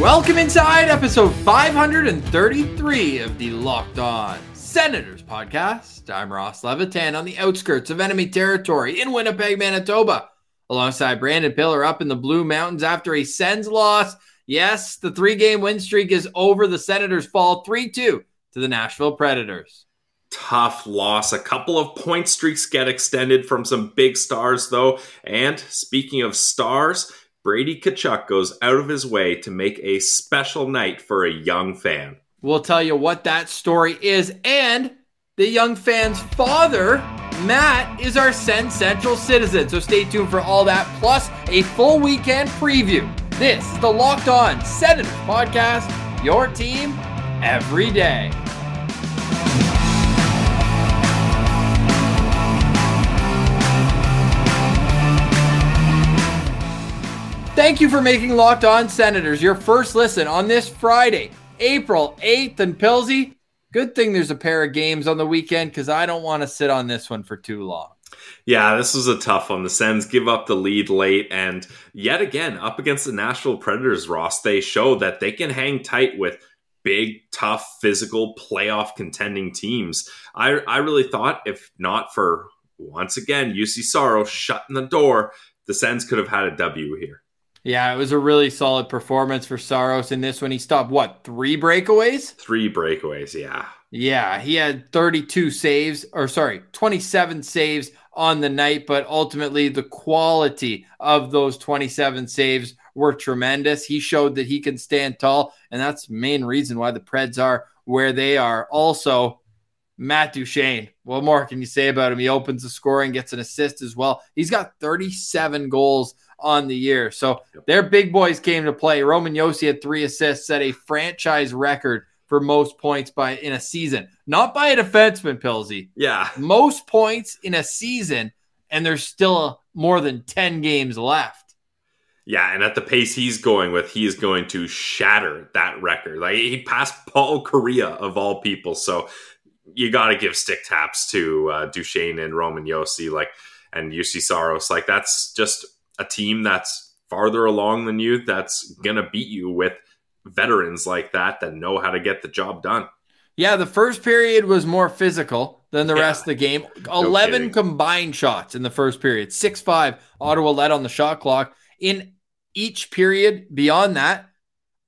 Welcome inside episode 533 of the Locked On Senators podcast. I'm Ross Levitan on the outskirts of enemy territory in Winnipeg, Manitoba, alongside Brandon Pillar up in the Blue Mountains after a Sens loss. Yes, the three game win streak is over. The Senators fall 3 2 to the Nashville Predators. Tough loss. A couple of point streaks get extended from some big stars, though. And speaking of stars, Brady Tkachuk goes out of his way to make a special night for a young fan. We'll tell you what that story is. And the young fan's father, Matt, is our Sens Central citizen. So stay tuned for all that, plus a full weekend preview. This is the Locked On Senators podcast, your team every day. Thank you for making Locked On Senators your first listen on this Friday, April 8th. And Pilsy, good thing there's a pair of games on the weekend because I don't want to sit on this one for too long. Yeah, this was a tough one. The Sens give up the lead late, and yet again, up against the Nashville Predators, Ross, they show that they can hang tight with big, tough, physical, playoff contending teams. I, I really thought, if not for once again, Juuse Saros shutting the door, the Sens could have had a W here. Yeah, it was a really solid performance for Saros in this one. He stopped what, three breakaways? Three breakaways, yeah. Yeah, he had 32 saves, or sorry, 27 saves on the night, but ultimately the quality of those 27 saves were tremendous. He showed that he can stand tall, and that's the main reason why the Preds are where they are. Also, Matt Duchene. What more can you say about him? He opens the scoring, gets an assist as well. He's got 37 goals on the year. So their big boys came to play. Roman Josi had three assists, set a franchise record for most points by in a season, not by a defenseman, Pilsy. Yeah, most points in a season, and there's still more than 10 games left. Yeah, and at the pace he's going with, he is going to shatter that record. Like he passed Paul Kariya of all people. So you got to give stick taps to uh, Duchene and Roman Josi, like and Juuse Saros. Like that's just a team that's farther along than you that's gonna beat you with veterans like that that know how to get the job done. Yeah, the first period was more physical than the yeah. rest of the game. 11 no combined shots in the first period. 6 5. Ottawa led on the shot clock. In each period beyond that,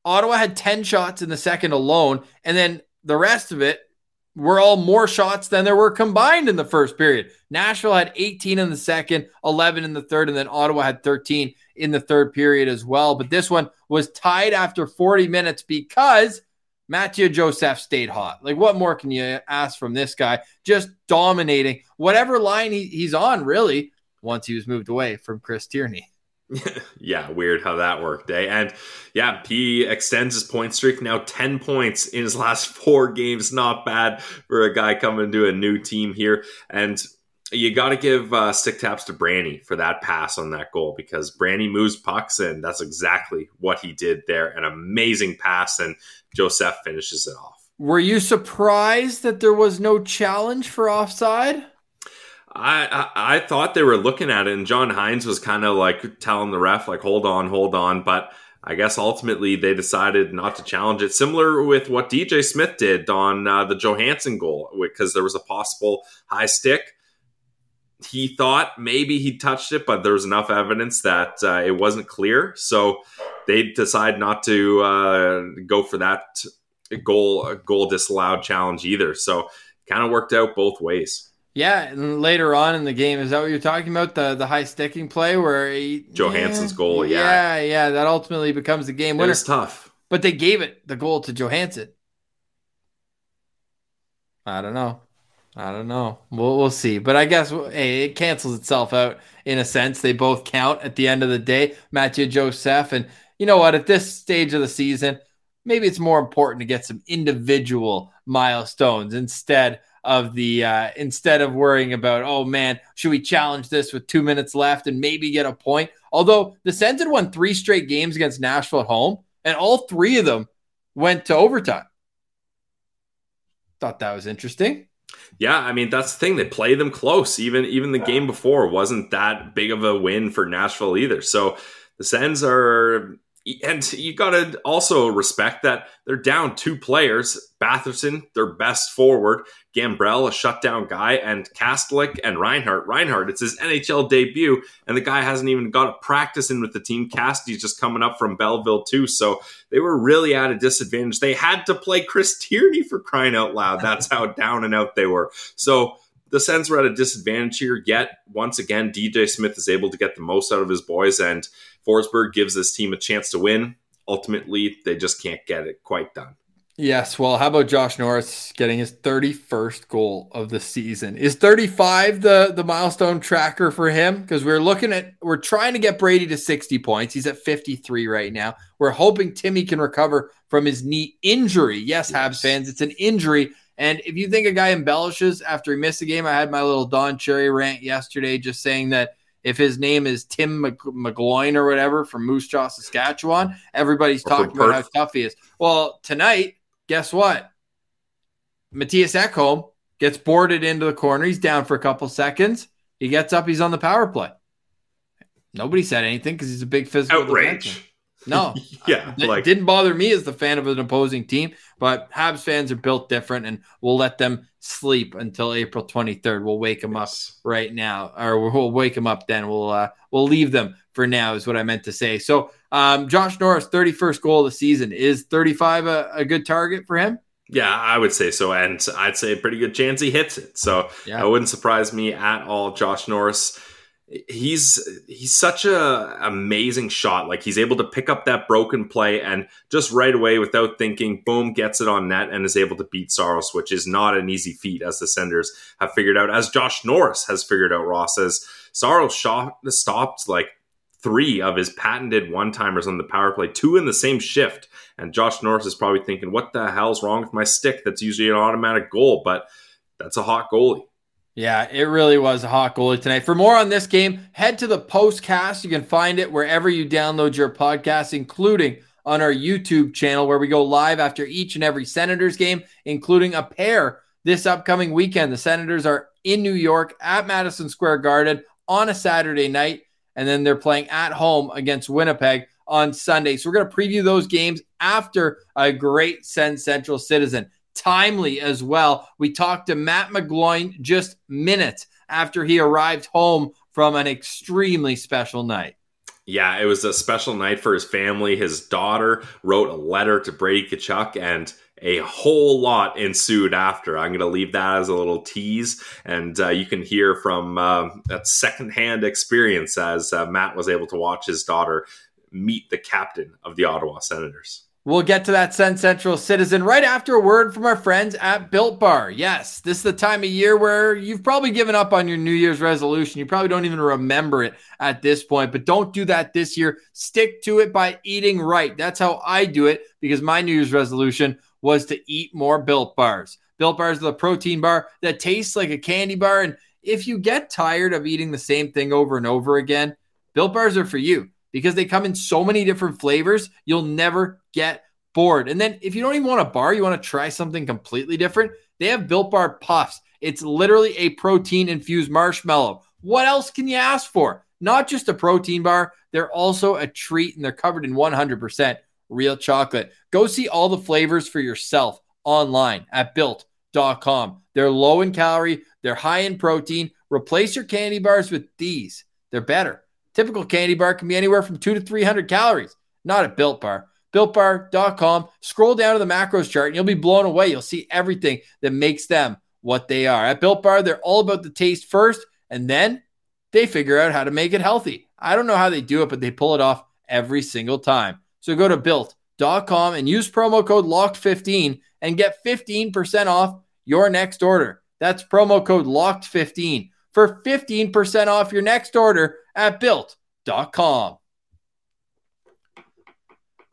Ottawa had 10 shots in the second alone. And then the rest of it were all more shots than there were combined in the first period. Nashville had 18 in the second, 11 in the third, and then Ottawa had 13 in the third period as well. But this one was tied after 40 minutes because Mathieu Joseph stayed hot. Like, what more can you ask from this guy? Just dominating whatever line he, he's on, really, once he was moved away from Chris Tierney. yeah, weird how that worked, eh? And yeah, he extends his point streak now 10 points in his last four games. Not bad for a guy coming to a new team here. And you got to give uh, stick taps to Branny for that pass on that goal because Branny moves pucks, and that's exactly what he did there. An amazing pass, and Joseph finishes it off. Were you surprised that there was no challenge for offside? I, I, I thought they were looking at it, and John Hynes was kind of like telling the ref, like, "Hold on, hold on," but. I guess ultimately they decided not to challenge it. Similar with what DJ Smith did on uh, the Johansen goal, because there was a possible high stick. He thought maybe he touched it, but there was enough evidence that uh, it wasn't clear. So they decide not to uh, go for that goal goal disallowed challenge either. So kind of worked out both ways. Yeah, and later on in the game, is that what you're talking about? The the high sticking play where he, Johansen's yeah, goal, yeah. Yeah, yeah, that ultimately becomes the game winner. It's tough. But they gave it the goal to Johansen. I don't know. I don't know. We'll we'll see. But I guess hey, it cancels itself out in a sense. They both count at the end of the day. Mathieu Joseph and you know what? At this stage of the season, maybe it's more important to get some individual milestones instead of the uh, instead of worrying about oh man should we challenge this with two minutes left and maybe get a point although the sens had won three straight games against nashville at home and all three of them went to overtime thought that was interesting yeah, I mean that's the thing. They play them close. Even even the game before wasn't that big of a win for Nashville either. So the Sens are and you got to also respect that they're down two players Batherson, their best forward, Gambrell, a shutdown guy, and Kastelic and Reinhart. Reinhart, it's his NHL debut, and the guy hasn't even got a practice in with the team. Casty's just coming up from Belleville, too. So they were really at a disadvantage. They had to play Chris Tierney for crying out loud. That's how down and out they were. So the Sens were at a disadvantage here, yet once again, DJ Smith is able to get the most out of his boys, and Forsberg gives this team a chance to win. Ultimately, they just can't get it quite done. Yes. Well, how about Josh Norris getting his 31st goal of the season? Is 35 the, the milestone tracker for him? Because we're looking at, we're trying to get Brady to 60 points. He's at 53 right now. We're hoping Timmy can recover from his knee injury. Yes, yes. Habs fans, it's an injury. And if you think a guy embellishes after he missed a game, I had my little Don Cherry rant yesterday just saying that if his name is Tim McGloin or whatever from Moose Jaw, Saskatchewan, everybody's talking about how tough he is. Well, tonight, guess what? Mattias Ekholm gets boarded into the corner. He's down for a couple seconds. He gets up. He's on the power play. Nobody said anything because he's a big physical outrage. Defenseman. No, yeah, it like, didn't bother me as the fan of an opposing team. But Habs fans are built different, and we'll let them sleep until April 23rd. We'll wake them yes. up right now, or we'll wake them up then. We'll uh, we'll leave them for now, is what I meant to say. So, um, Josh Norris, 31st goal of the season, is 35 a, a good target for him? Yeah, I would say so, and I'd say a pretty good chance he hits it. So, yeah. it wouldn't surprise me at all. Josh Norris he's he's such a amazing shot. Like he's able to pick up that broken play and just right away without thinking boom gets it on net and is able to beat Saros which is not an easy feat as the Senders have figured out as Josh Norris has figured out Ross as shot stopped like three of his patented one-timers on the power play two in the same shift. And Josh Norris is probably thinking what the hell's wrong with my stick? That's usually an automatic goal but that's a hot goalie yeah, it really was a hot goalie tonight. For more on this game, head to the postcast. You can find it wherever you download your podcast, including on our YouTube channel, where we go live after each and every Senators game, including a pair this upcoming weekend. The Senators are in New York at Madison Square Garden on a Saturday night, and then they're playing at home against Winnipeg on Sunday. So we're going to preview those games after a great Sens Central citizen timely as well. We talked to Matt McGloin just minutes after he arrived home from an extremely special night. Yeah, it was a special night for his family. His daughter wrote a letter to Brady Tkachuk, and a whole lot ensued after. I'm going to leave that as a little tease, and uh, you can hear from uh, that secondhand experience as uh, Matt was able to watch his daughter meet the captain of the Ottawa Senators. We'll get to that Sens Central Citizen right after a word from our friends at Built Bar. Yes, this is the time of year where you've probably given up on your New Year's resolution. You probably don't even remember it at this point, but don't do that this year. Stick to it by eating right. That's how I do it because my New Year's resolution was to eat more Built Bars. Built Bars are the protein bar that tastes like a candy bar. And if you get tired of eating the same thing over and over again, Built Bars are for you because they come in so many different flavors, you'll never get bored. And then if you don't even want a bar, you want to try something completely different, they have Built Bar Puffs. It's literally a protein infused marshmallow. What else can you ask for? Not just a protein bar, they're also a treat and they're covered in 100% real chocolate. Go see all the flavors for yourself online at built.com. They're low in calorie, they're high in protein. Replace your candy bars with these. They're better. Typical candy bar can be anywhere from two to 300 calories, not a built bar. BuiltBar.com. Scroll down to the macros chart and you'll be blown away. You'll see everything that makes them what they are. At Built Bar, they're all about the taste first, and then they figure out how to make it healthy. I don't know how they do it, but they pull it off every single time. So go to built.com and use promo code LOCKED15 and get 15% off your next order. That's promo code LOCKED15 for 15% off your next order at built.com.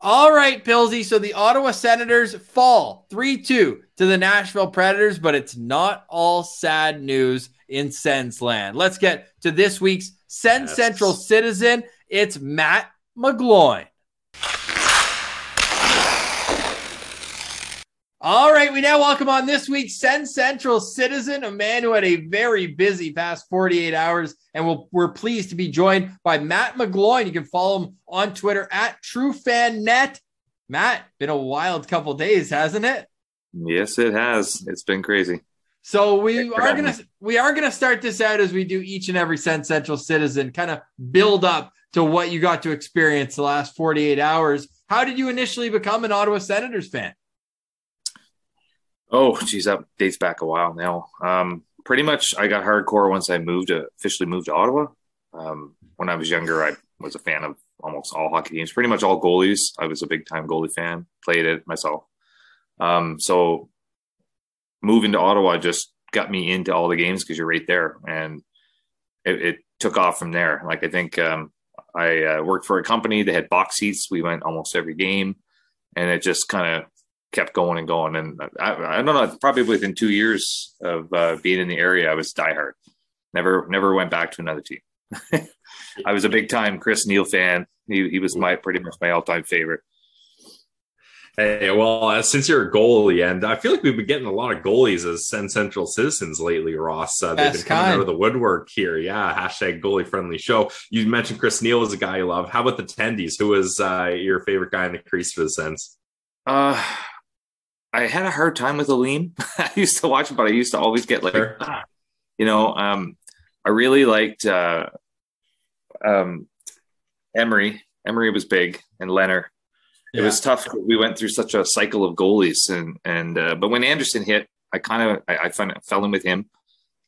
All right, Pilsy. So the Ottawa Senators fall 3 2 to the Nashville Predators, but it's not all sad news in Sens land. Let's get to this week's Sens yes. Central Citizen. It's Matt McGloin. All right, we now welcome on this week's Sens Central Citizen, a man who had a very busy past 48 hours, and we we are pleased to be joined by Matt McGloin. You can follow him on Twitter at TrueFanNet. Matt, been a wild couple days, hasn't it? Yes, it has. It's been crazy. So we are gonna we are gonna start this out as we do each and every Sens Central Citizen, kind of build up to what you got to experience the last 48 hours. How did you initially become an Ottawa Senators fan? Oh, geez, that dates back a while now. Um, pretty much, I got hardcore once I moved to officially moved to Ottawa. Um, when I was younger, I was a fan of almost all hockey teams, pretty much all goalies. I was a big time goalie fan, played it myself. Um, so moving to Ottawa just got me into all the games because you're right there, and it, it, took off from there. Like I think um, I uh, worked for a company that had box seats. We went almost every game, and it just kind of kept going and going. And I, I don't know, probably within two years of uh, being in the area, I was diehard. Never, never went back to another team. I was a big time Chris Neil fan. He, he was my pretty much my all time favorite. Hey, well, uh, since you're a goalie, and I feel like we've been getting a lot of goalies as Sens Central citizens lately, Ross. Uh, they've been coming kind. out of the woodwork here. Yeah, hashtag goalie friendly show. You mentioned Chris Neil was a guy you love. How about the Tendies? Who was uh, your favorite guy in the crease for the Sens? Uh, I had a hard time with Lalime. I used to watch but I used to always get like, sure. ah, you know, um, I really liked uh, um, Emery. Emery was big, and Lehner. It was tough. We went through such a cycle of goalies, and and uh, but when Anderson hit, I kind of I, I fell in with him,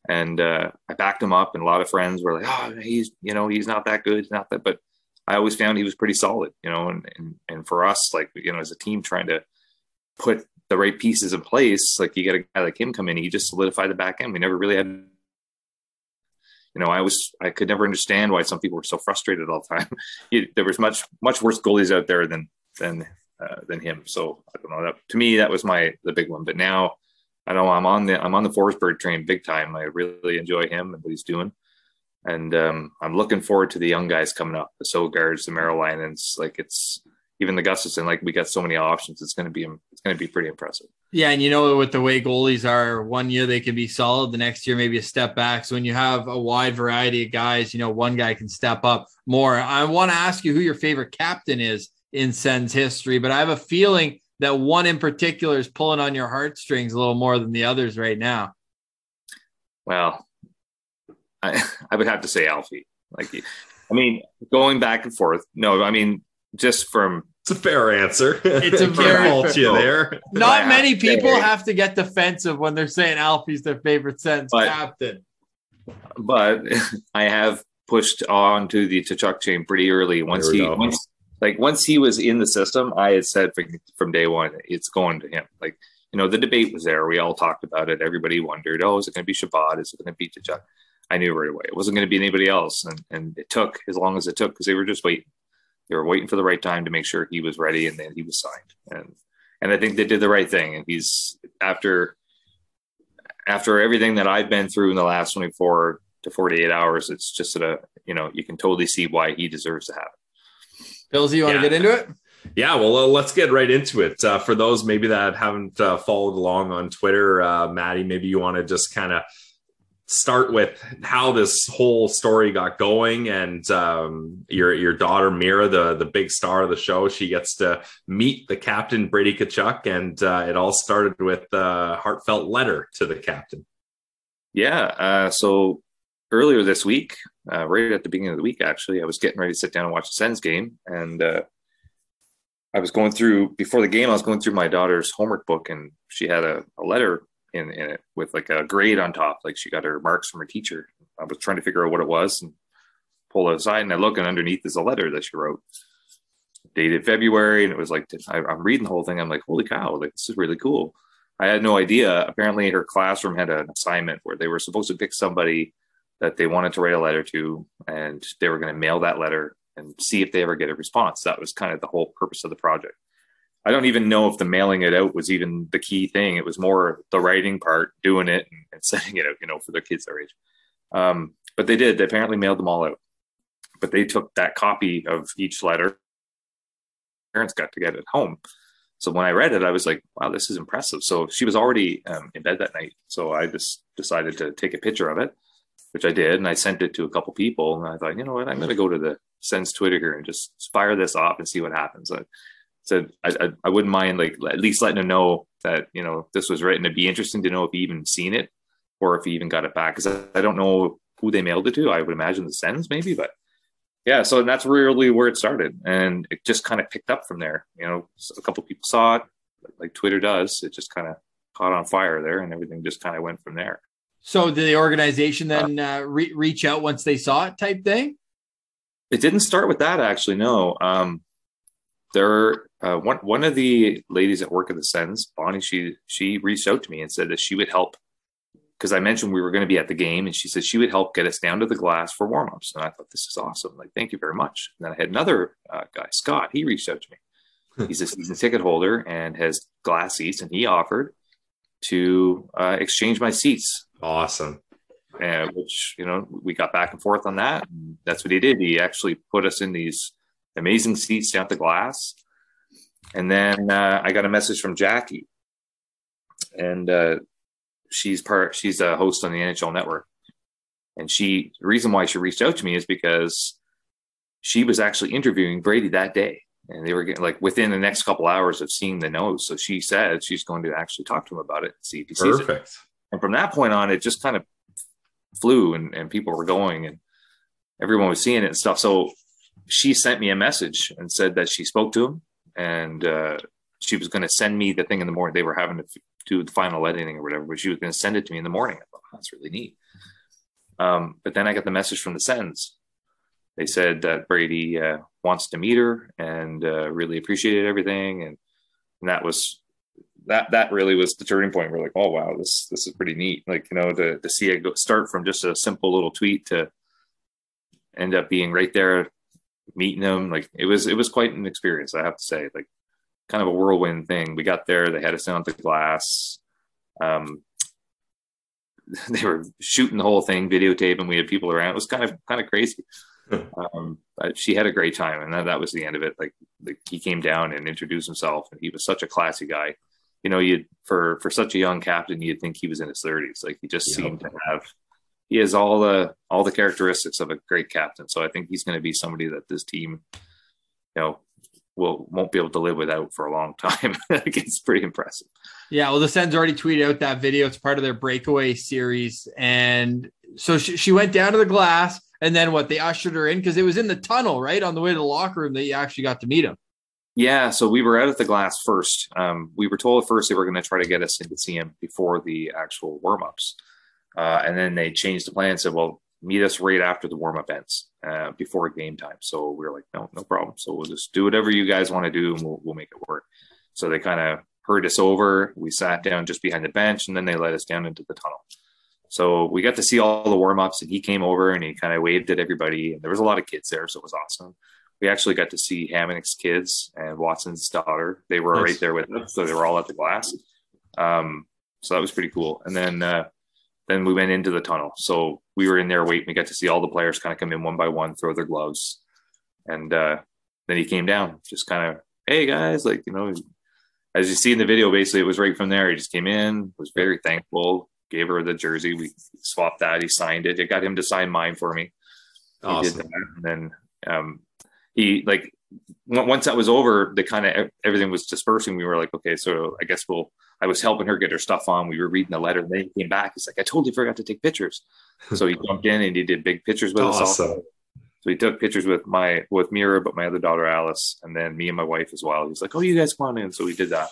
and uh, I backed him up. And a lot of friends were like, "Oh, he's you know he's not that good, not that." But I always found he was pretty solid, you know. And and and for us, like you know, as a team trying to put the right pieces in place, like you get a guy like him come in, he just solidified the back end. We never really had, you know, I was, I could never understand why some people were so frustrated all the time. he, there was much, much worse goalies out there than, than, uh, than him. So I don't know that to me, that was my, the big one, but now I know I'm on the, I'm on the Forsberg train big time. I really enjoy him and what he's doing. And um, I'm looking forward to the young guys coming up, the Sogaards, the Merilainens. Like it's, even the Gustavsson, like we got so many options. It's going to be it's going to be pretty impressive. Yeah, and you know with the way goalies are, one year they can be solid, the next year maybe a step back. So when you have a wide variety of guys, you know one guy can step up more. I want to ask you who your favorite captain is in Sens history, but I have a feeling that one in particular is pulling on your heartstrings a little more than the others right now. Well, I I would have to say Alfie. Like, I mean, going back and forth. No, I mean just from it's a fair answer. It's a very fair. you there. Not many people have to get defensive when they're saying Alfie's their favorite Sens but, captain. But I have pushed on to the Tkachuk chain pretty early. Once he once like once he was in the system, I had said from, from day one, it's going to him. Like you know, the debate was there. We all talked about it. Everybody wondered, oh, is it going to be Chabot? Is it going to be Tkachuk? I knew right away it wasn't going to be anybody else, and and it took as long as it took because they were just waiting they were waiting for the right time to make sure he was ready and then he was signed and and i think they did the right thing and he's after after everything that i've been through in the last 24 to 48 hours it's just a you know you can totally see why he deserves to have it bills you want yeah. to get into it yeah, well, uh, let's get right into it. Uh, for those maybe that haven't uh, followed along on Twitter, uh, Maddie, maybe you want to just kind of start with how this whole story got going and um, your your daughter Mira, the the big star of the show, she gets to meet the captain Brady Tkachuk, and uh, it all started with a heartfelt letter to the captain. Yeah, uh, so earlier this week, uh, right at the beginning of the week, actually, I was getting ready to sit down and watch the Sens game, and uh, I was going through before the game. I was going through my daughter's homework book, and she had a, a letter in, in it with like a grade on top. Like she got her marks from her teacher. I was trying to figure out what it was and pull it aside, and I look, and underneath is a letter that she wrote, dated February, and it was like I, am reading the whole thing. I'm like, holy cow! Like this is really cool. I had no idea. Apparently, her classroom had an assignment where they were supposed to pick somebody that they wanted to write a letter to, and they were going to mail that letter and see if they ever get a response. That was kind of the whole purpose of the project. I don't even know if the mailing it out was even the key thing. It was more the writing part, doing it and, and sending it out, you know, for the kids their age. Um, but they did. They apparently mailed them all out. But they took that copy of each letter. Parents got to get it home. So when I read it, I was like, wow, this is impressive. So she was already um, in bed that night. So I just decided to take a picture of it, which I did. And I sent it to a couple people. And I thought, you know what, I'm going to go to the Sens Twitter here and just fire this off and see what happens. I, I, I wouldn't mind like at least letting him know that, you know, this was written. It'd be interesting to know if he even seen it or if he even got it back. Cause I, I don't know who they mailed it to. I would imagine the Sens maybe, but yeah, so that's really where it started, and it just kind of picked up from there. You know, a couple people saw it, like Twitter does. It just kind of caught on fire there, and everything just kind of went from there. So, did the organization then uh, re- reach out once they saw it, type thing? It didn't start with that, actually. No, um, there uh, one one of the ladies at work at the Sens, Bonnie, she she reached out to me and said that she would help because I mentioned we were going to be at the game, and she said she would help get us down to the glass for warmups. And I thought this is awesome. Like, thank you very much. And then I had another uh, guy, Scott. He reached out to me. Hmm. He's a season ticket holder and has glass seats, and he offered to uh, exchange my seats. Awesome. And which you know we got back and forth on that. And that's what he did. He actually put us in these amazing seats down at the glass. And then uh, I got a message from Jackie, and uh, she's part she's a host on the NHL network. And she the reason why she reached out to me is because she was actually interviewing Brady that day. And they were getting like within the next couple hours of seeing the notes. So she said she's going to actually talk to him about it, see if he Perfect. sees it. And from that point on, it just kind of flew and, and people were going and everyone was seeing it and stuff. So she sent me a message and said that she spoke to him and uh, she was going to send me the thing in the morning. They were having to do the final editing or whatever, but she was going to send it to me in the morning. I thought, oh, that's really neat. Um, but then I got the message from the Sens. They said that Brady uh, wants to meet her and uh, really appreciated everything, and, and that was that that really was the turning point. We're like, oh wow, this this is pretty neat. Like you know, to to see it go, start from just a simple little tweet to end up being right there meeting them. Like it was it was quite an experience, I have to say. Like kind of a whirlwind thing. We got there, they had us down at the glass. Um, they were shooting the whole thing, videotaping. We had people around. It was kind of kind of crazy. um, but she had a great time, and that, that was the end of it. Like, like he came down and introduced himself, and he was such a classy guy. You know, you for for such a young captain, you'd think he was in his thirties. Like he just yep. seemed to have. He has all the all the characteristics of a great captain. So I think he's going to be somebody that this team, you know, will won't be able to live without for a long time. it's pretty impressive. Yeah, well, the Sens already tweeted out that video. It's part of their breakaway series, and so she, she went down to the glass, and then what? They ushered her in because it was in the tunnel, right on the way to the locker room that you actually got to meet him. Yeah, so we were out at the glass first. Um, we were told at first they were going to try to get us in to see him before the actual warm ups, uh, and then they changed the plan and said, "Well, meet us right after the warm up ends, uh, before game time. So we are like, no, no problem. So we'll just do whatever you guys want to do, and we'll we'll make it work. So they kind of hurried us over. We sat down just behind the bench, and then they let us down into the tunnel. So we got to see all the warm ups, and he came over and he kind of waved at everybody. And there was a lot of kids there, so it was awesome. We actually got to see Hamonic's kids and Watson's daughter. They were nice. right there with us, so they were all at the glass. Um, so that was pretty cool. And then uh, then we went into the tunnel. So we were in there waiting. We got to see all the players kind of come in one by one, throw their gloves. And uh, then he came down, just kind of, hey guys, like, you know, as you see in the video, basically it was right from there. He just came in, was very thankful, gave her the jersey. We swapped that. He signed it. It got him to sign mine for me. Awesome. And then um, he like once that was over, the kind of everything was dispersing. We were like, okay, so I guess we'll. I was helping her get her stuff on. We were reading the letter, and then he came back. He's like, I totally forgot to take pictures. so he jumped in and he did big pictures with awesome. us. Also. So he took pictures with my with Mira, but my other daughter Alice, and then me and my wife as well. He's like, "Oh, you guys come on in." So we did that.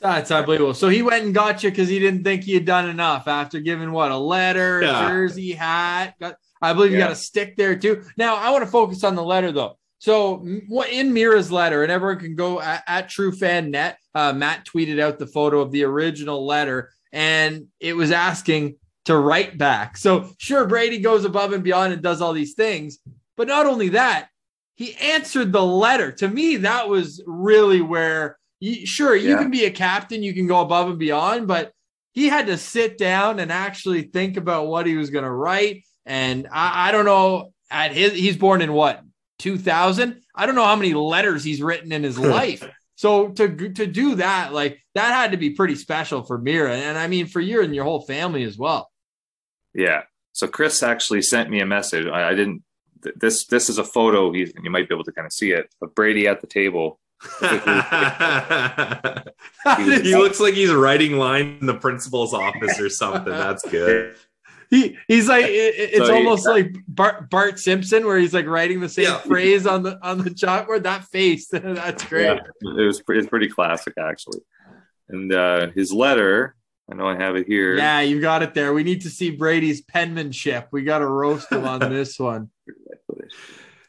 That's unbelievable. So he went and got you because he didn't think he had done enough after giving what a letter, yeah. jersey, hat. Got, I believe you got a stick there too. Now I want to focus on the letter though. So what in Mira's letter, and everyone can go at, at True Fan Net. Uh, Matt tweeted out the photo of the original letter, and it was asking to write back. So sure, Brady goes above and beyond and does all these things, but not only that, he answered the letter. To me, that was really where you, sure you Yeah. can be a captain, you can go above and beyond, but he had to sit down and actually think about what he was going to write. And I, I don't know at his he's born in what 2000. I don't know how many letters he's written in his life. So to to do that, like that had to be pretty special for Mira, and I mean for you and your whole family as well. Yeah. So Chris actually sent me a message. I, I didn't. th- This this is a photo. He's you might be able to kind of see it of Brady at the table. he looks like he's writing lines in the principal's office or something. That's good. he he's like it- it- it's So he- almost like Bart Bart Simpson where he's like writing the same Yeah. phrase on the on the chalkboard. That face, that's great. Yeah, it was it's pretty classic actually. And uh, his letter, I know I have it here. Yeah, you got it there. We need to see Brady's penmanship. We got to roast him on this one.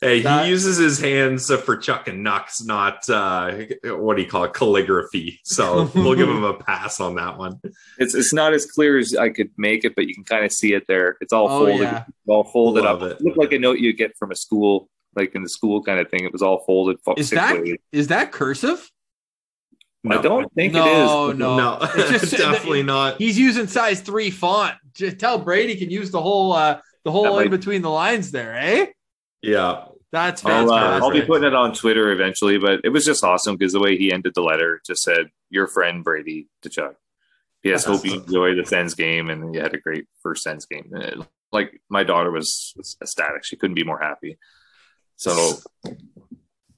Hey, That- he uses his hands for chuck and knucks, not uh, what do you call it, calligraphy. So we'll give him a pass on that one. It's it's not as clear as I could make it, but you can kind of see it there. It's all Oh folded, yeah, it's all folded Love up. it. It looked like a note you get from a school, like in the school kind of thing. It was all folded. is six that ways. is that cursive? I don't think No, it is. no. no, It's just- definitely not. He's using size three font. Just tell Brady can use the whole uh the whole That in might- between the lines there, eh? Yeah, That's I'll, uh, I'll be putting it on Twitter eventually, but it was just awesome because the way he ended the letter just said, "Your friend Brady Tkachuk." P.S. That's Hope you enjoy the Sens game and you had a great first Sens game. It- like my daughter was, was ecstatic; she couldn't be more happy. So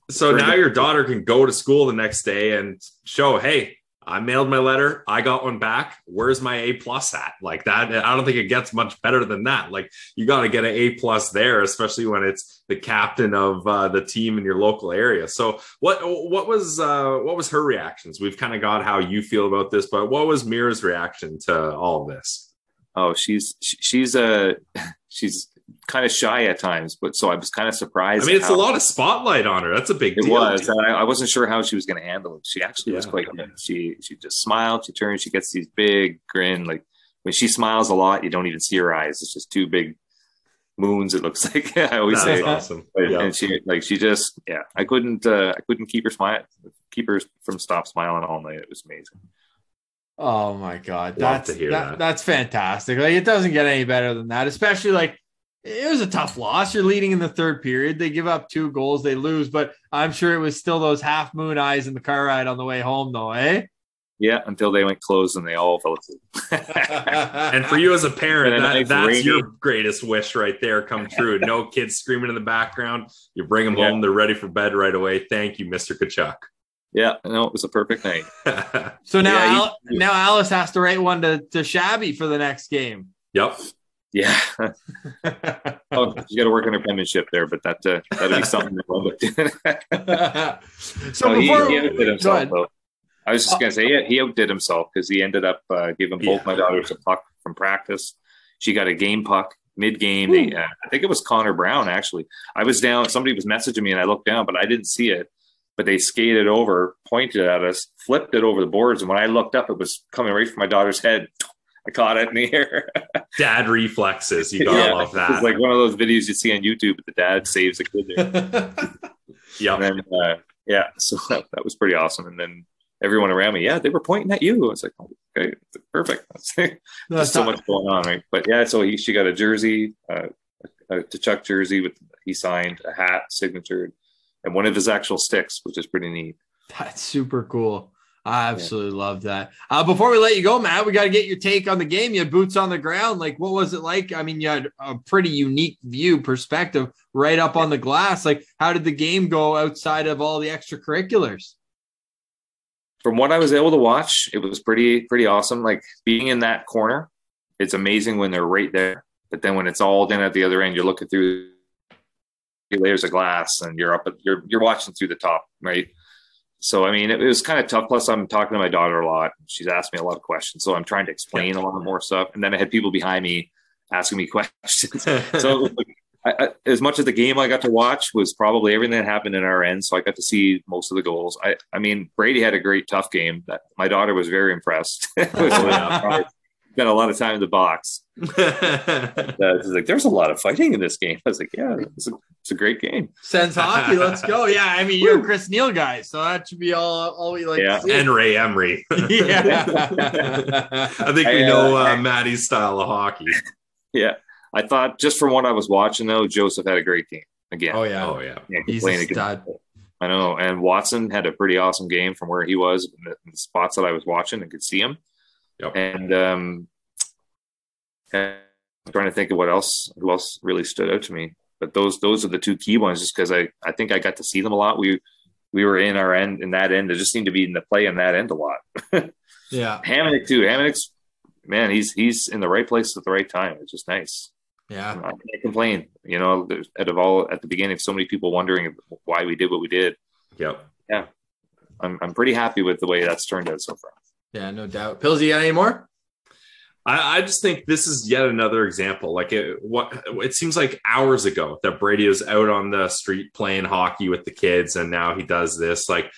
So now your daughter can go to school the next day and show, hey, I mailed my letter. I got one back. Where's my A plus at? Like that. I don't think it gets much better than that. Like you got to get an A plus there, especially when it's the captain of uh, the team in your local area. So what what was uh, what was her reactions? We've kind of got how you feel about this, but what was Mira's reaction to all this? Oh, she's she's a she's kind of shy at times, but so I was kind of surprised. I mean, at it's a lot of spotlight on her. That's a big It deal. was. and I, I wasn't sure how she was going to handle it. She actually was quite good. She she just smiled. She turns. She gets these big grin. Like when she smiles a lot, you don't even see her eyes. It's just two big moons. It looks like I always That's say. awesome. And Yeah. and she like she just yeah. I couldn't uh, I couldn't keep her smile keep her from stop smiling all night. It was amazing. Oh my god, Love that's that, that. that's fantastic. Like it doesn't get any better than that, especially like it was a tough loss. You're leading in the third period. They give up two goals, they lose, but I'm sure it was still those half moon eyes in the car ride on the way home, though, eh? Yeah, until they went closed and they all fell asleep. and for you as a parent, a that, nice that's rainy- your greatest wish right there come true. No kids screaming in the background. You bring them Yeah. home, they're ready for bed right away. Thank you, Mr. Tkachuk. yeah, no, it was a perfect night. So now, Yeah, Al- now Alice has to write one to, to Shabby for the next game. yep. Yeah, oh, you got to work on her penmanship there, but that uh, that'll be something to run with. so No, he, before he outdid himself. I was just gonna say he, he outdid himself because he ended up uh, giving both Yeah. my daughters a puck from practice. She got a game puck mid game. Uh, I think it was Connor Brown actually. I was down. Somebody was messaging me, and I looked down, but I didn't see it. But they skated over, pointed at us, flipped it over the boards, and when I looked up, it was coming right from my daughter's head. I caught it in the air. Dad reflexes. You gotta Yeah, love It's that. like one of those videos you see on YouTube. The dad saves a kid there. yep. And then, uh, yeah, so that, that was pretty awesome. And then everyone around me, yeah, they were pointing at you. I was like, oh, okay, perfect. There's That's so not- much going on, right? But yeah, so he, she got a jersey, uh, a Tkachuk jersey with he signed a hat, signature, and one of his actual sticks, which is pretty neat. That's super cool. I absolutely love that. Uh, before we let you go, Matt, we got to get your take on the game. You had boots on the ground. Like, what was it like? I mean, you had a pretty unique view perspective right up on the glass. Like, how did the game go outside of all the extracurriculars? From what I was able to watch, it was pretty pretty awesome. Like being in that corner, it's amazing when they're right there. But then when it's all down at the other end, you're looking through layers of glass and you're up at, you're you're watching through the top, right? So I mean, it, was kind of tough. Plus, I'm talking to my daughter a lot. She's asked me a lot of questions, so I'm trying to explain a lot more stuff. And then I had people behind me asking me questions. so I, I, as much of the game I got to watch was probably everything that happened in our end. So I got to see most of the goals. I, I mean, Brady had a great tough game. That my daughter was very impressed. Was yeah. spent a lot of time in the box. uh, like, there's a lot of fighting in this game. I was like, yeah, it's a, it's a great game. Sens hockey, let's go. Yeah, I mean, you're a Chris Neil guy, so that should be all, all we like. Yeah. and Ray Emery. yeah. I think we I, know uh, uh, I- Maddie's style of hockey. Yeah. I thought just from what I was watching though, Joseph had a great game again. oh yeah, Oh yeah. Yeah, he's playing a against- stud. I know. And Watson had a pretty awesome game from where he was in the, in the spots that I was watching and could see him. Yep. And um, and I'm trying to think of what else, who else really stood out to me. But those those are the two key ones, just because I I think I got to see them a lot. We we were in our end in that end. It just seemed to be in the play in that end a lot. Yeah, Hamonic too. Hamonic's man, he's he's in the right place at the right time. It's just nice. yeah. I can't complain. You know, out of all at the beginning, so many people wondering why we did what we did. Yep. Yeah, I'm I'm pretty happy with the way that's turned out so far. Yeah, no doubt. Pills, you got any more? I, I just think this is yet another example. Like it, what it seems like hours ago that Brady was out on the street playing hockey with the kids, and now he does this. Like,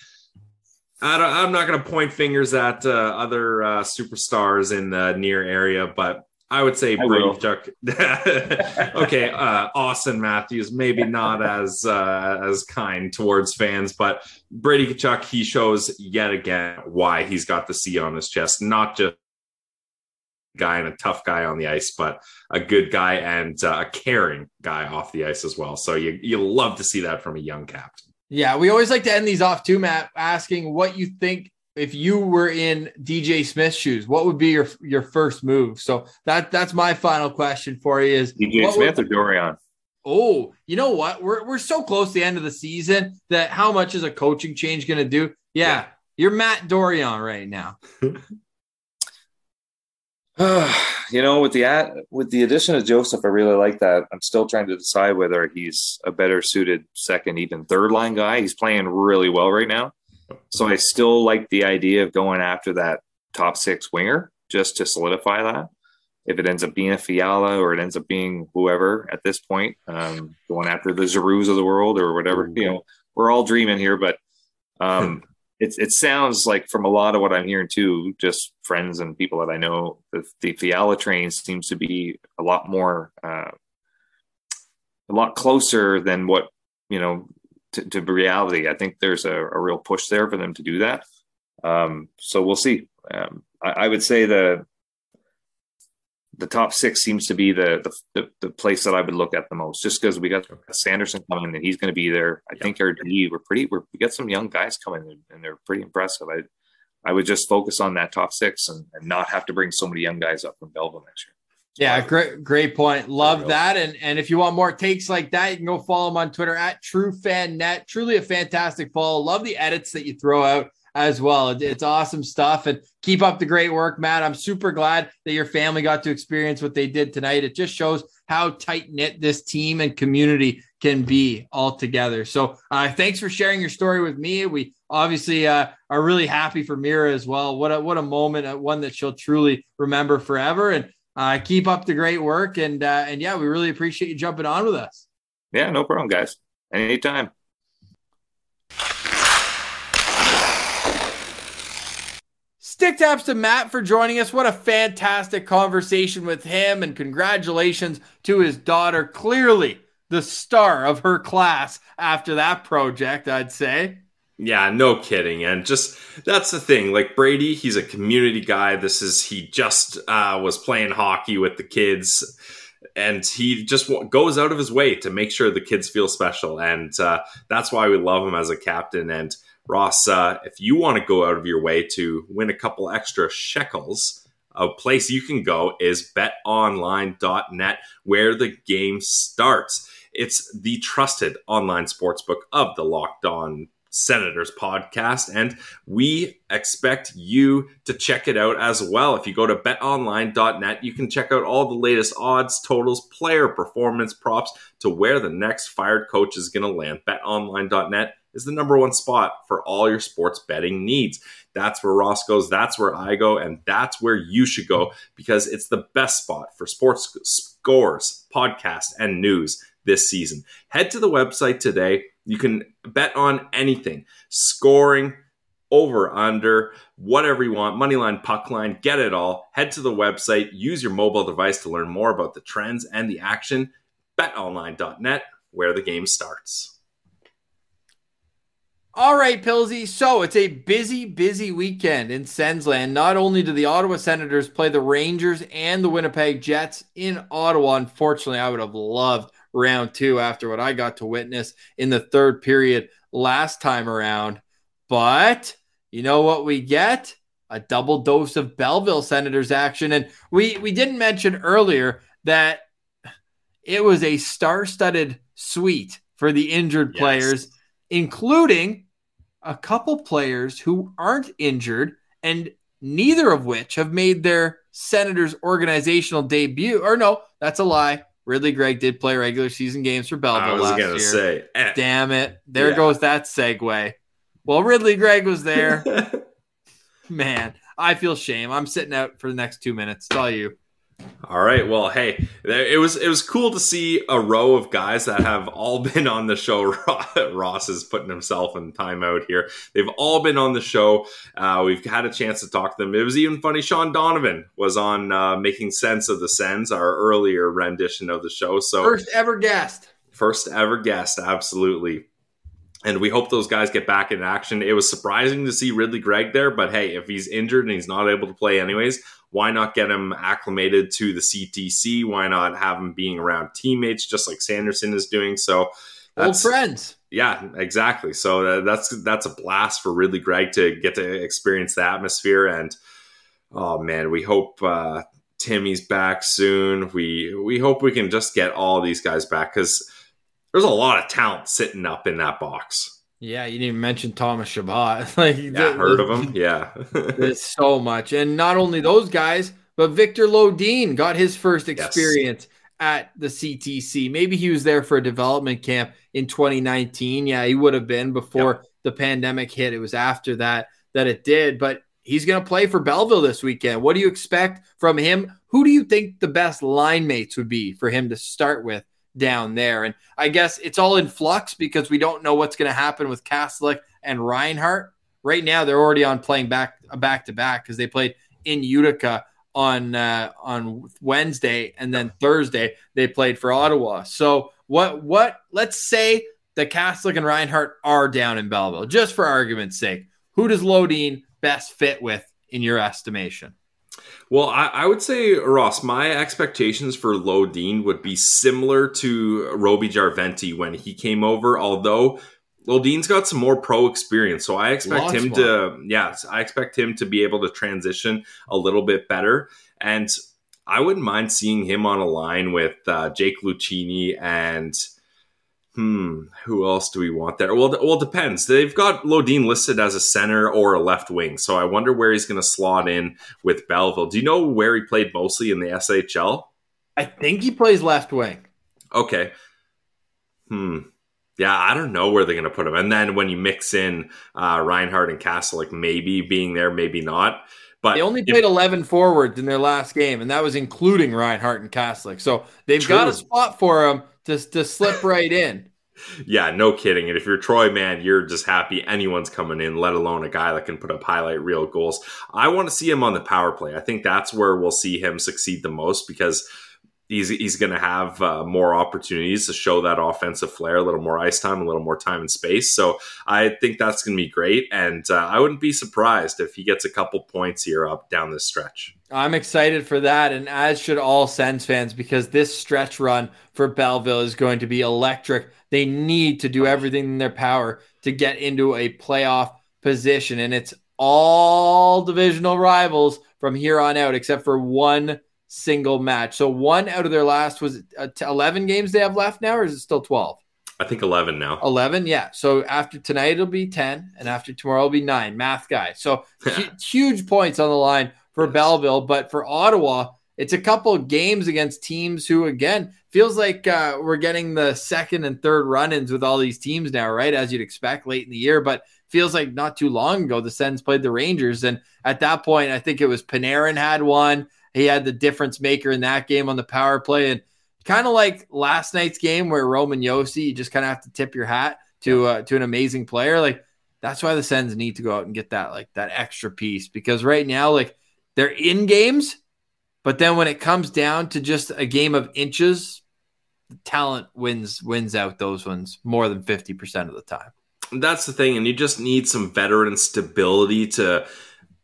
I don't, I'm not going to point fingers at uh, other uh, superstars in the near area, but I would say I Brady will. Chuck. okay, uh, Auston Matthews maybe not as uh, as kind towards fans, but Brady Tkachuk he shows yet again why he's got the C on his chest, not just guy and a tough guy on the ice, but a good guy and uh, a caring guy off the ice as well. So you you love to see that from a young captain. Yeah, we always like to end these off too, Matt, asking what you think if you were in DJ Smith's shoes, what would be your your first move? So that that's my final question for you is DJ Smith would- or Dorion? Oh, you know what? We're we're so close to the end of the season that how much is a coaching change going to do? Yeah, Yeah. you're Matt Dorion right now. you know, with the ad, with the addition of Joseph, I really like that. I'm still trying to decide whether he's a better suited second, even third line guy. He's playing really well right now, so I still like the idea of going after that top six winger just to solidify that. If it ends up being a Fiala or it ends up being whoever at this point, um, going after the Giroux of the world or whatever, you know, we're all dreaming here, but um, it, it sounds like from a lot of what I'm hearing too, just friends and people that I know, the, the Fiala train seems to be a lot more, uh, a lot closer than what, you know, to, to reality. I think there's a, a real push there for them to do that. Um, so we'll see. Um, I, I would say the, the top six seems to be the, the the, the place that I would look at the most, just because we got Sanderson coming and he's going to be there. I Yeah. think our D we're pretty we're, we got some young guys coming in and they're pretty impressive. I I would just focus on that top six and, and not have to bring so many young guys up from Belleville next year. Yeah, great, great point. Love There you go. that. And and if you want more takes like that, you can go follow him on Twitter at TrueFanNet. Truly a fantastic follow. Love the edits that you throw out as well. It's awesome stuff. And keep up the great work, Matt. I'm super glad that your family got to experience what they did tonight. It just shows how tight knit this team and community can be all together. So uh, thanks for sharing your story with me. We obviously uh, are really happy for Mira as well. What a what a moment, uh, one that she'll truly remember forever. And uh, keep up the great work, and uh, and yeah, we really appreciate you jumping on with us. Yeah, no problem, guys. Anytime. Stick taps to Matt for joining us. What a fantastic conversation with him, and congratulations to his daughter. Clearly, the star of her class after that project, I'd say. Yeah, no kidding. And just that's the thing. Like Brady, he's a community guy. This is he just uh, was playing hockey with the kids, and he just w- goes out of his way to make sure the kids feel special. And uh, that's why we love him as a captain. And Ross, uh, if you want to go out of your way to win a couple extra shekels, a place you can go is betonline.net, where the game starts. It's the trusted online sportsbook of the Locked On Senators podcast, and we expect you to check it out as well. If you go to betonline.net, you can check out all the latest odds, totals, player performance props to where the next fired coach is going to land. Betonline.net is the number one spot for all your sports betting needs. That's where Ross goes, that's where I go, and that's where you should go because it's the best spot for sports scores, podcasts, and news this season. Head to the website today. You can bet on anything scoring, over, under, whatever you want, money line, puck line, get it all. Head to the website, use your mobile device to learn more about the trends and the action. BetOnline.net, where the game starts. All right, Pilsy. So it's a busy, busy weekend in Sensland. Not only do the Ottawa Senators play the Rangers and the Winnipeg Jets in Ottawa, unfortunately, I would have loved round two after what I got to witness in the third period last time around. But you know what we get? A double dose of Belleville Senators action. And we, we didn't mention earlier that it was a star studded suite for the injured yes. players including a couple players who aren't injured and neither of which have made their Senators organizational debut. Or no, that's a lie. Ridley Greig did play regular season games for Belleville I was last year. Say, eh. damn it! There yeah. goes that segue. Well, Ridley Greig was there. Man, I feel shame. I'm sitting out for the next two minutes. It's all you. All right. Well, hey, it was it was cool to see a row of guys that have all been on the show. Ross is putting himself in timeout here. They've all been on the show. Uh, we've had a chance to talk to them. It was even funny. Sean Donovan was on uh, making sense of the Sens, our earlier rendition of the show. So first ever guest. First ever guest, absolutely. And we hope those guys get back in action. It was surprising to see Ridley Greig there, but hey, if he's injured and he's not able to play anyways, why not get him acclimated to the CTC? Why not have him being around teammates just like Sanderson is doing? So old friends. Yeah, exactly. So uh, that's that's a blast for Ridley Greig to get to experience the atmosphere. And oh man, we hope uh, Timmy's back soon. We we hope we can just get all these guys back because there's a lot of talent sitting up in that box. Yeah, you didn't even mention Thomas Chabot. like, yeah, heard of him? Yeah, there's so much, and not only those guys, but Viktor Lodin got his first experience yes. at the CTC. Maybe he was there for a development camp in 2019. Yeah, he would have been before yep. the pandemic hit. It was after that that it did, but he's going to play for Belleville this weekend. What do you expect from him? Who do you think the best line mates would be for him to start with down there. And I guess it's all in flux because we don't know what's going to happen with Kastelic and Reinhardt. Right now, they're already on playing back back to back because they played in Utica on uh, on Wednesday and then Thursday they played for Ottawa. So what what let's say the Kastelic and Reinhardt are down in Belleville, just for argument's sake. Who does Lodin best fit with in your estimation? Well, I, I, would say, Ross, my expectations for Lodin would be similar to Roby Järventie when he came over, although Lodin's got some more pro experience. So I expect him to, yes, I expect him to be able to transition a little bit better. And I wouldn't mind seeing him on a line with uh, Jake Lucchini and – Hmm, who else do we want there? Well, well, it depends. They've got Lodin listed as a center or a left wing, so I wonder where he's going to slot in with Belleville. Do you know where he played mostly in the SHL? I think he plays left wing. Okay. Hmm. Yeah, I don't know where they're going to put him. And then when you mix in uh, Reinhardt and Castle, like maybe being there, maybe not. But they only played if, 11 forwards in their last game, and that was including Reinhardt and Kastelic. So they've true. got a spot for him to, to slip right in. Yeah, no kidding. And if you're Troy, man, you're just happy anyone's coming in, let alone a guy that can put up highlight reel goals. I want to see him on the power play. I think that's where we'll see him succeed the most because – he's he's going to have uh, more opportunities to show that offensive flair, a little more ice time, a little more time and space. So I think that's going to be great, and uh, I wouldn't be surprised if he gets a couple points here up down this stretch. I'm excited for that, and as should all Sens fans, because this stretch run for Belleville is going to be electric. They need to do everything in their power to get into a playoff position, and it's all divisional rivals from here on out, except for one single match. So one out of their last was uh, 11 games they have left now, or is it still 12? I think 11 now. 11, yeah. So after tonight, it'll be 10, and after tomorrow, it'll be nine. Math guy. So huge points on the line for yes. Belleville. But for Ottawa, it's a couple games against teams who, again, feels like uh, we're getting the second and third run ins with all these teams now, right? As you'd expect late in the year. But feels like not too long ago, the Sens played the Rangers. And at that point, I think it was Panarin had one. He had the difference maker in that game on the power play. And kind of like last night's game where Roman Josi, you just kind of have to tip your hat to uh, to an amazing player. Like That's why the Sens need to go out and get that like that extra piece because right now, like they're in games, but then when it comes down to just a game of inches, talent wins wins out those ones more than 50% of the time. That's the thing. And you just need some veteran stability to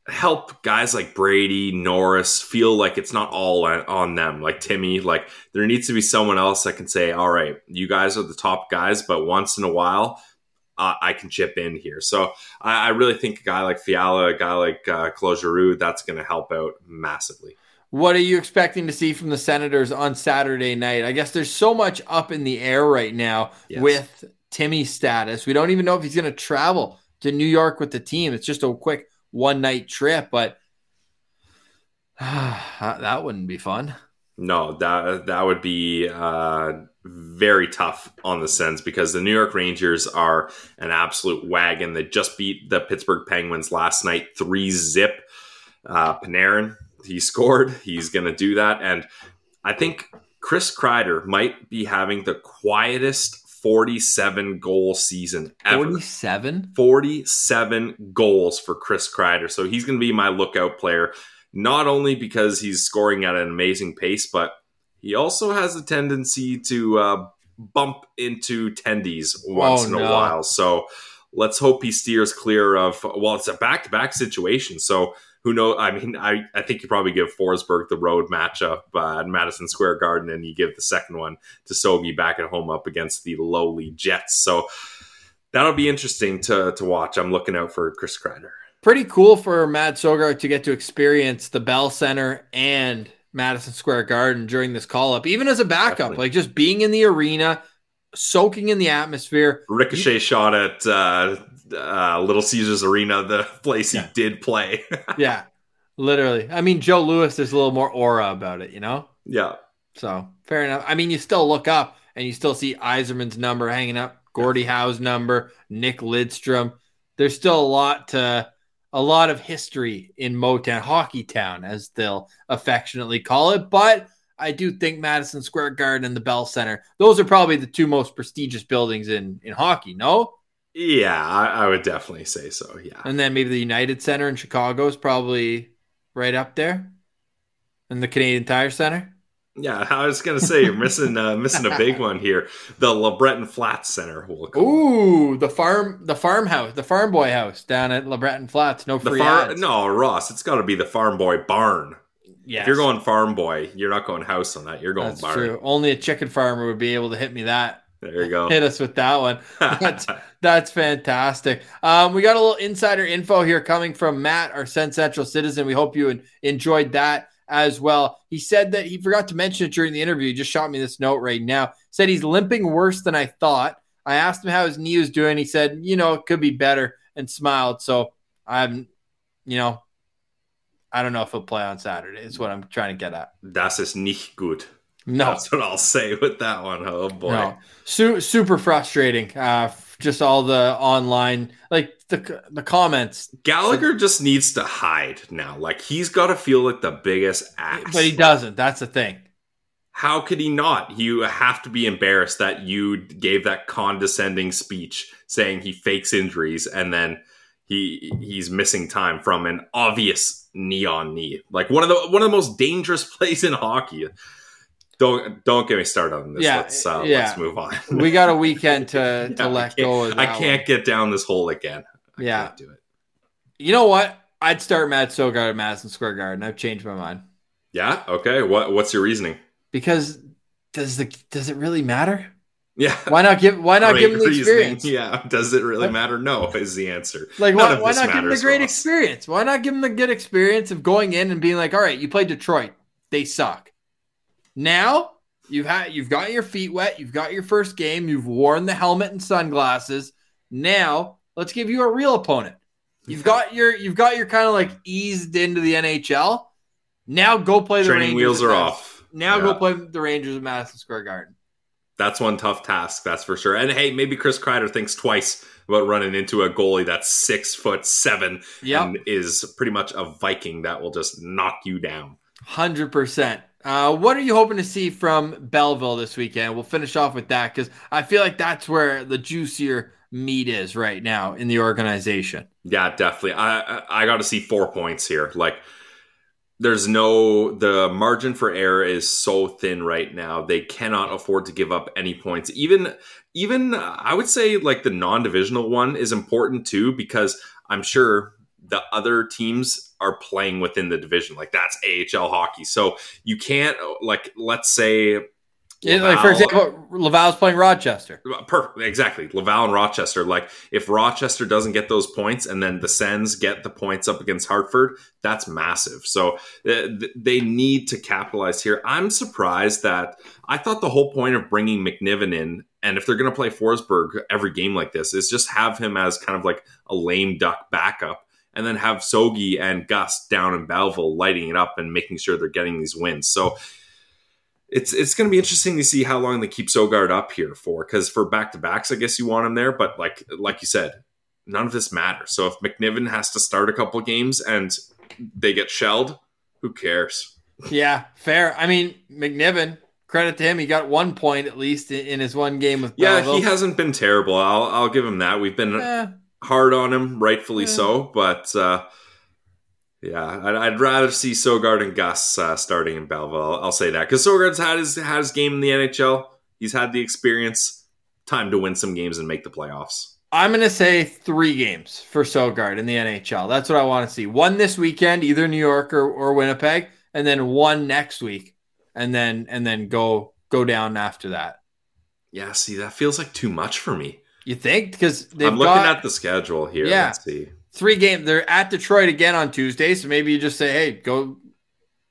help guys like Brady, Norris feel like it's not all on them, like Timmy. Like there needs to be someone else that can say, all right, you guys are the top guys, but once in a while, uh, I can chip in here. So I, I, really think a guy like Fiala, a guy like uh, that's going to help out massively. What are you expecting to see from the Senators on Saturday night? I guess there's so much up in the air right now yes. with Timmy's status. We don't even know if he's going to travel to New York with the team. It's just a quick one night trip, but that wouldn't be fun. No, that that would be uh, very tough on the Sens because the New York Rangers are an absolute wagon. They just beat the Pittsburgh Penguins last night, three zip. Uh, Panarin, he scored. He's going to do that, and I think Chris Kreider might be having the quietest 47 goal season ever. 47? 47 goals for Chris Kreider. So he's going to be my lookout player, not only because he's scoring at an amazing pace, but he also has a tendency to uh, bump into tendies once oh, in a no. while. So let's hope he steers clear of, well, it's a back to back situation. So who knows? I mean, I, I think you probably give Forsberg the road matchup uh, at Madison Square Garden, and you give the second one to Sogi back at home up against the lowly Jets. So that'll be interesting to, to watch. I'm looking out for Chris Kreider. Pretty cool for Mads Sogaard to get to experience the Bell Center and Madison Square Garden during this call up, even as a backup, Definitely. like just being in the arena, soaking in the atmosphere. Ricochet you, shot at uh, uh, Little Caesars Arena, the place he did play. yeah, literally. I mean, Joe Louis, there's a little more aura about it, you know? Yeah. So fair enough. I mean, you still look up and you still see Yzerman's number hanging up, Gordie Howe's number, Nick Lidstrom. There's still a lot to a lot of history in Motown, Hockey Town, as they'll affectionately call it. But I do think Madison Square Garden and the Bell Center, those are probably the two most prestigious buildings in in hockey. No, yeah, I, I, would definitely say so. Yeah, and then maybe the United Center in Chicago is probably right up there, and the Canadian Tire Center. Yeah, I was gonna say you're missing uh, missing a big one here. The LeBreton Flats Center. We'll Ooh, the farm, the farmhouse, the farm boy house down at LeBreton Flats. No free far- ads. No, Ross. It's got to be the farm boy barn. Yeah, if you're going farm boy, you're not going house on that. You're going That's barn. True. Only a chicken farmer would be able to hit me that. There you go. Hit us with that one. That's, that's fantastic. Um, we got a little insider info here coming from Matt, our Sens Central citizen. We hope you enjoyed that as well. He said that he forgot to mention it during the interview. He just shot me this note right now. Said he's limping worse than I thought. I asked him how his knee was doing. He said, you know, it could be better and smiled. So I'm, you know, I don't know if he'll play on Saturday. Is what I'm trying to get at. Das ist nicht gut. No, that's what I'll say with that one. Oh boy, no. Su- super frustrating. Uh, just all the online, like the the comments. Gallagher just needs to hide now. Like he's got to feel like the biggest ass, but he doesn't. That's the thing. How could he not? You have to be embarrassed that you gave that condescending speech saying he fakes injuries and then he he's missing time from an obvious knee on knee. Like one of the one of the most dangerous plays in hockey don't don't get me started on this. Yeah, let's uh, yeah. let's move on. we got a weekend to yeah, to let go. I can't one. get down this hole again. I yeah, do it. You know what? I'd start Mads Sogaard at Madison Square Garden. I've changed my mind. Yeah. Okay. What What's your reasoning? Because does the does it really matter? Yeah. Why not give Why not give him the experience? Yeah. Does it really matter? No, is the answer. Like, why, why not give him the great experience? Why not give him the good experience of going in and being like, all right, you played Detroit, they suck. Now you've had you've got your feet wet, you've got your first game, you've worn the helmet and sunglasses. Now let's give you a real opponent. You've got your you've got your kind of like eased into the NHL. Now go play the Training Rangers. wheels are off. Now yeah. go play the Rangers at Madison Square Garden. That's one tough task, that's for sure. And hey, maybe Chris Kreider thinks twice about running into a goalie that's six foot seven yep. and is pretty much a Viking that will just knock you down. Hundred percent. Uh, what are you hoping to see from Belleville this weekend? We'll finish off with that because I feel like that's where the juicier meat is right now in the organization. Yeah, definitely. I I, got to see four points here. Like there's no the margin for error is so thin right now. They cannot afford to give up any points. Even even I would say like the non-divisional one is important too because I'm sure the other teams are playing within the division. Like that's AHL hockey. So you can't like let's say yeah, like for example, Laval's playing Rochester. Perfect, exactly. Laval and Rochester. Like if Rochester doesn't get those points, and then the Sens get the points up against Hartford, that's massive. So uh, they need to capitalize here. I'm surprised that I thought the whole point of bringing McNiven in, and if they're going to play Forsberg every game like this, is just have him as kind of like a lame duck backup and then have Sogi and Gus down in Belleville lighting it up and making sure they're getting these wins. So it's it's going to be interesting to see how long they keep Sogaard up here for. Because for back to backs, I guess you want him there, but like like you said, none of this matters. So if McNiven has to start a couple games and they get shelled, who cares? Yeah, fair. I mean, McNiven, credit to him, he got one point at least in his one game with. Yeah, Belleville. he hasn't been terrible. I'll I'll give him that. We've been eh. Hard on him, rightfully eh. so, but. uh yeah, I'd, I'd, rather see Sogaard and Gus uh, starting in Belleville. I'll, I'll say that because Sogaard's had his had his game in the NHL. He's had the experience. Time to win some games and make the playoffs. I'm going to say three games for Sogaard in the NHL. That's what I want to see. One this weekend, either New York or, or Winnipeg, and then one next week, and then and then go go down after that. Yeah, see, that feels like too much for me. You think? Because I'm looking got, at the schedule here. Yeah. Let's see three games. They're at Detroit again on Tuesday, so maybe you just say, "Hey, go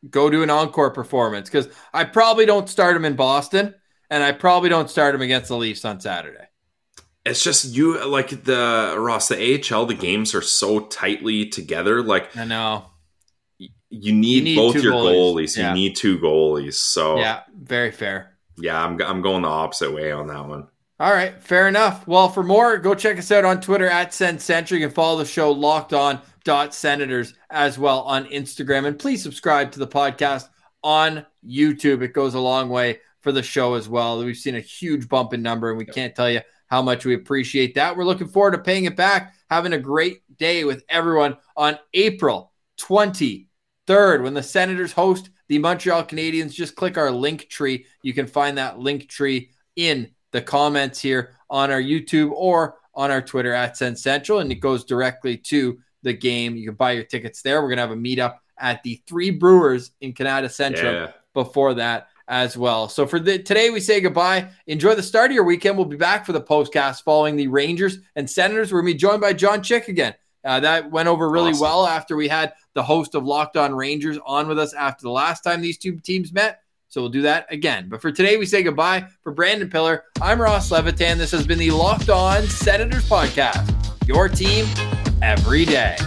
go do an encore performance." Because I probably don't start him in Boston, and I probably don't start him against the Leafs on Saturday. It's just you like the Ross the AHL. The games are so tightly together. Like I know you need, you need both your goalies. goalies. Yeah. You need two goalies. So yeah, very fair. Yeah, I'm I'm going the opposite way on that one. All right, fair enough. Well, for more, go check us out on Twitter at SensCentral. You can follow the show Locked On dot Senators as well on Instagram, and please subscribe to the podcast on YouTube. It goes a long way for the show as well. We've seen a huge bump in number, and we can't tell you how much we appreciate that. We're looking forward to paying it back, having a great day with everyone on April 23rd when the Senators host the Montreal Canadiens. Just click our link tree. You can find that link tree in the comments here on our YouTube or on our Twitter at Sens Central, and it goes directly to the game. You can buy your tickets there. We're gonna have a meetup at the Three Brewers in Canada Central yeah. before that as well. So for the, today, we say goodbye. Enjoy the start of your weekend. We'll be back for the postcast following the Rangers and Senators. We're gonna be joined by John Chick again. Uh, that went over really awesome. well after we had the host of Locked On Rangers on with us after the last time these two teams met. So we'll do that again. But for today, we say goodbye. For Brandon Pillar, I'm Ross Levitan. This has been the Locked On Senators podcast. Your team every day.